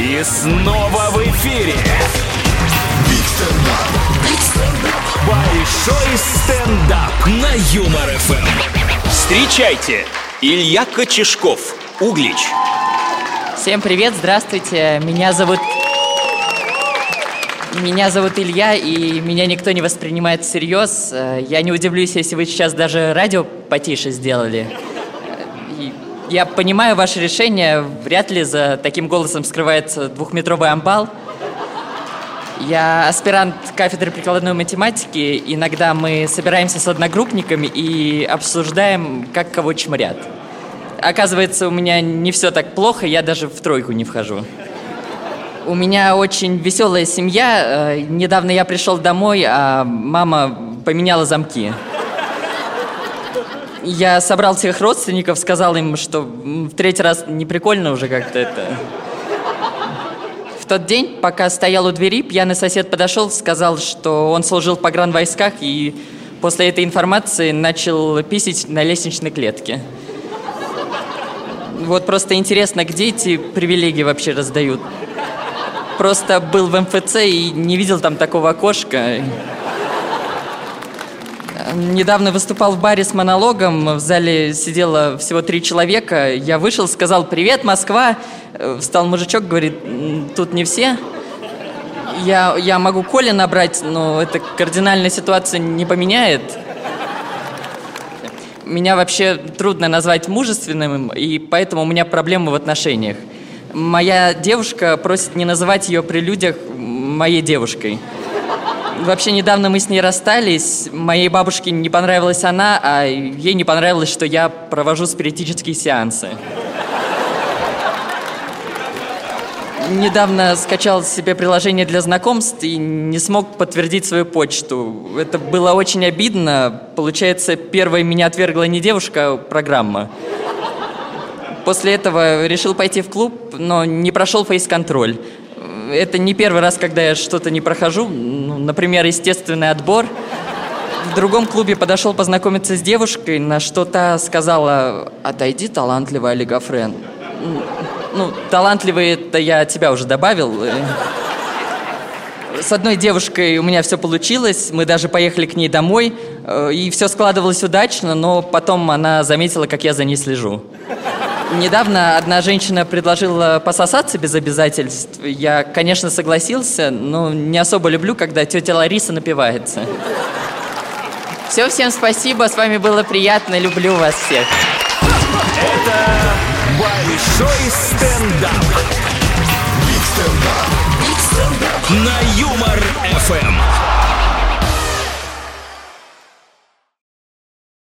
И снова в эфире. Большой стендап на Юмор ФМ. Встречайте, Илья Кочешков, Углич. Всем привет, здравствуйте. Меня зовут... Меня зовут Илья, и меня никто не воспринимает всерьез. Э, Я не удивлюсь, если вы сейчас даже радио потише сделали. Я понимаю ваше решение. Вряд ли за таким голосом скрывается двухметровый амбал. Я аспирант кафедры прикладной математики. Иногда мы собираемся с одногруппниками и обсуждаем, как кого чморят. Оказывается, у меня не все так плохо, я даже в тройку не вхожу. У меня очень веселая семья. Э, Недавно я пришел домой, а мама поменяла замки. Я собрал всех родственников, сказал им, что в третий раз не прикольно уже как-то это. В тот день, пока стоял у двери, пьяный сосед подошел, сказал, что он служил в погранвойсках и после этой информации начал писить на лестничной клетке. Вот просто интересно, где эти привилегии вообще раздают? Просто был в МФЦ и не видел там такого окошка. Недавно выступал в баре с монологом, в зале сидело всего три человека. Я вышел, сказал «Привет, Москва!» Э, Встал мужичок, говорит «М, «Тут не все». Я, я могу Коля набрать, но это кардинальная ситуация не поменяет. Меня вообще трудно назвать мужественным, и поэтому у меня проблемы в отношениях. Моя девушка просит не называть ее при людях моей девушкой. Вообще, недавно мы с ней расстались. Моей бабушке не понравилась она, а ей не понравилось, что я провожу спиритические сеансы. Недавно скачал себе приложение для знакомств и не смог подтвердить свою почту. Это было очень обидно. Получается, первой меня отвергла не девушка, а программа. После этого решил пойти в клуб, но не прошел фейс-контроль. Это не первый раз, когда я что-то не прохожу. Ну, например, естественный отбор. В другом клубе подошел познакомиться с девушкой, на что та сказала «Отойди, талантливый олигофрен». Ну, талантливый это я тебя уже добавил. С одной девушкой у меня все получилось, мы даже поехали к ней домой, э, и все складывалось удачно, но потом она заметила, как я за ней слежу. Недавно одна женщина предложила пососаться без обязательств. Я, конечно, согласился, но не особо люблю, когда тетя Лариса напивается. Все, всем спасибо, с вами было приятно, люблю вас всех. Большой стендап. На Юмор